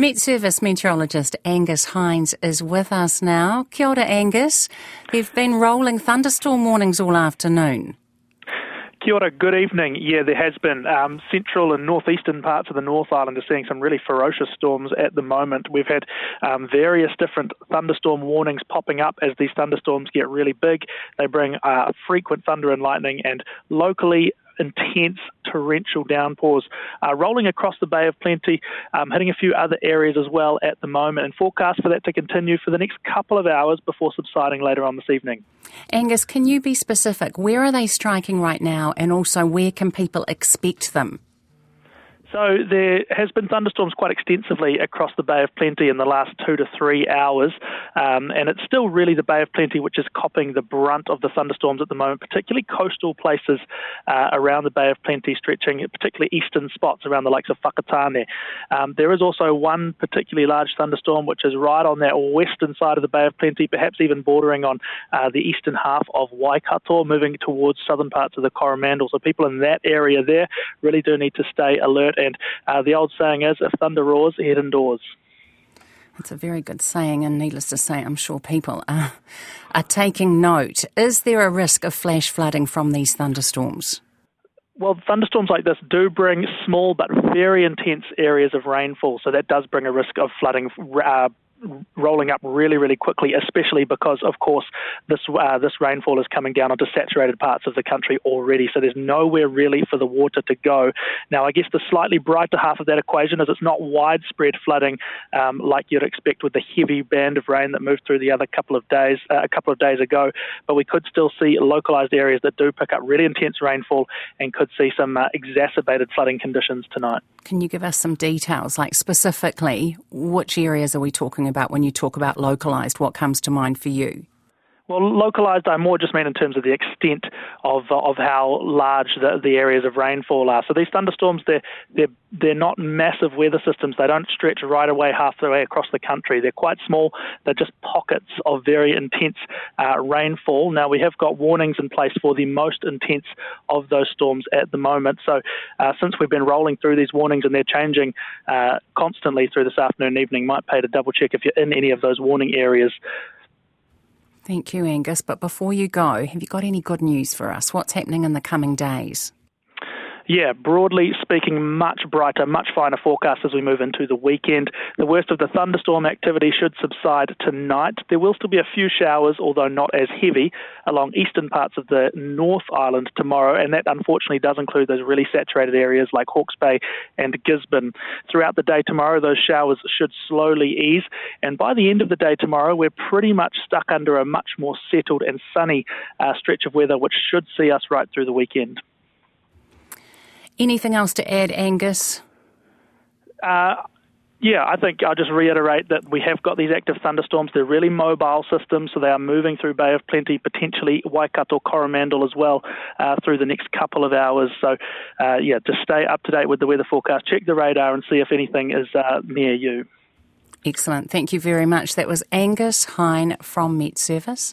Met Service meteorologist Angus Hines is with us now. Kia ora, Angus. There've been rolling thunderstorm warnings all afternoon. Kia ora, good evening. Yeah, there has been. Um, central and northeastern parts of the North Island are seeing some really ferocious storms at the moment. We've had um, various different thunderstorm warnings popping up as these thunderstorms get really big. They bring uh, frequent thunder and lightning, and locally intense torrential downpours uh, rolling across the Bay of Plenty, um, hitting a few other areas as well at the moment, and forecast for that to continue for the next couple of hours before subsiding later on this evening. Angus, can you be specific? Where are they striking right now, and also where can people expect them? So there has been thunderstorms quite extensively across the Bay of Plenty in the last two to three hours, um, and it's still really the Bay of Plenty which is copping the brunt of the thunderstorms at the moment, particularly coastal places uh, around the Bay of Plenty, stretching particularly eastern spots around the lakes of Whakatane. Um, there is also one particularly large thunderstorm which is right on that western side of the Bay of Plenty, perhaps even bordering on uh, the eastern half of Waikato, moving towards southern parts of the Coromandel. So people in that area there really do need to stay alert and uh, the old saying is, if thunder roars, head indoors. That's a very good saying, and needless to say, I'm sure people are, are taking note. Is there a risk of flash flooding from these thunderstorms? Well, thunderstorms like this do bring small but very intense areas of rainfall, so that does bring a risk of flooding uh, rolling up really, really quickly, especially because, of course, this uh, this rainfall is coming down onto saturated parts of the country already. So there's nowhere really for the water to go. Now, I guess the slightly brighter half of that equation is it's not widespread flooding um, like you'd expect with the heavy band of rain that moved through the other couple of days uh, a couple of days ago. But we could still see localized areas that do pick up really intense rainfall and could see some uh, exacerbated flooding conditions tonight. Can you give us some details, like specifically which areas are we talking about when you talk about localised? What comes to mind for you? Well, localised, I more just mean in terms of the extent of of how large the, the areas of rainfall are. So these thunderstorms, they're they're they're not massive weather systems. They don't stretch right away half the way across the country. They're quite small. They're just pockets of very intense uh, rainfall. Now we have got warnings in place for the most intense of those storms at the moment. So uh, since we've been rolling through these warnings and they're changing uh, constantly through this afternoon and evening, might pay to double check if you're in any of those warning areas. Thank you, Angus. But before you go, have you got any good news for us? What's happening in the coming days? Yeah, broadly speaking, much brighter, much finer forecast as we move into the weekend. The worst of the thunderstorm activity should subside tonight. There will still be a few showers, although not as heavy, along eastern parts of the North Island tomorrow, and that unfortunately does include those really saturated areas like Hawke's Bay and Gisborne. Throughout the day tomorrow, those showers should slowly ease, and by the end of the day tomorrow, we're pretty much stuck under a much more settled and sunny uh, stretch of weather, which should see us right through the weekend. Anything else to add, Angus? Uh, yeah, I think I'll just reiterate that we have got these active thunderstorms. They're really mobile systems, so they are moving through Bay of Plenty, potentially Waikato, Coromandel as well, uh, through the next couple of hours. So, uh, yeah, just stay up to date with the weather forecast. Check the radar and see if anything is uh, near you. Excellent. Thank you very much. That was Angus Hine from Met Service.